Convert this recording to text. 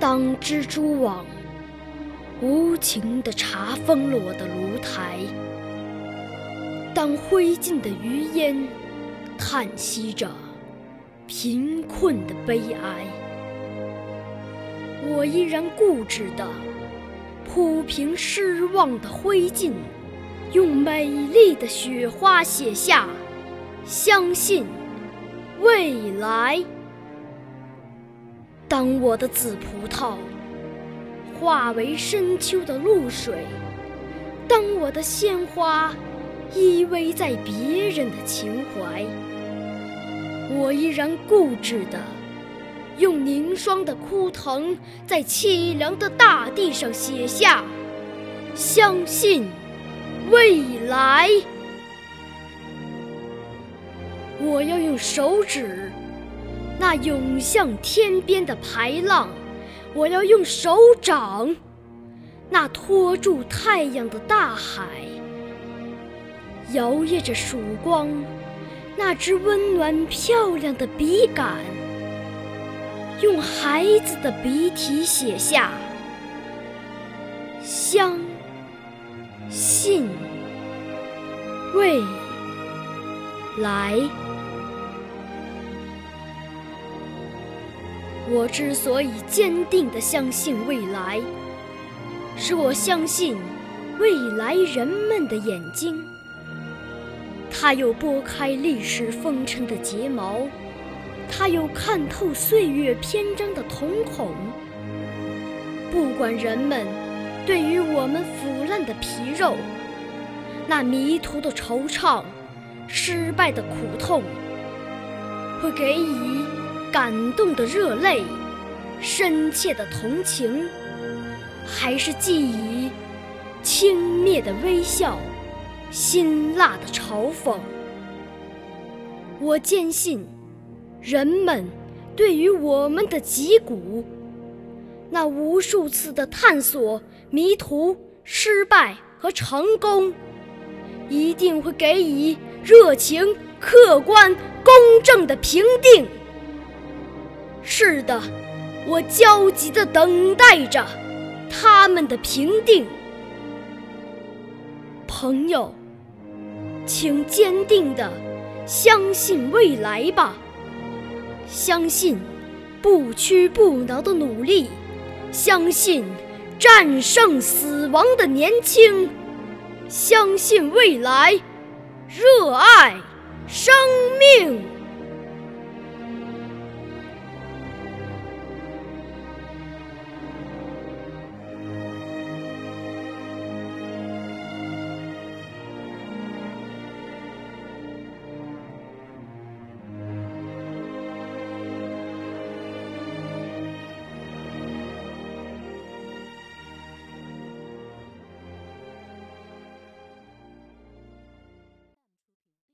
当蜘蛛网无情地查封了我的炉台，当灰烬的余烟叹息着贫困的悲哀，我依然固执地铺平失望的灰烬，用美丽的雪花写下“相信未来”。当我的紫葡萄化为深秋的露水，当我的鲜花依偎在别人的情怀，我依然固执地用凝霜的枯藤，在凄凉的大地上写下“相信未来”。我要用手指。那涌向天边的排浪，我要用手掌；那托住太阳的大海，摇曳着曙光；那只温暖漂亮的笔杆，用孩子的笔体写下“相信未来”。我之所以坚定地相信未来，是我相信未来人们的眼睛。它有拨开历史风尘的睫毛，它有看透岁月篇章的瞳孔。不管人们对于我们腐烂的皮肉、那迷途的惆怅、失败的苦痛，会给予。感动的热泪，深切的同情，还是寄以轻蔑的微笑，辛辣的嘲讽。我坚信，人们对于我们的脊骨，那无数次的探索、迷途、失败和成功，一定会给予热情、客观、公正的评定。是的，我焦急地等待着他们的评定。朋友，请坚定地相信未来吧，相信不屈不挠的努力，相信战胜死亡的年轻，相信未来，热爱生命。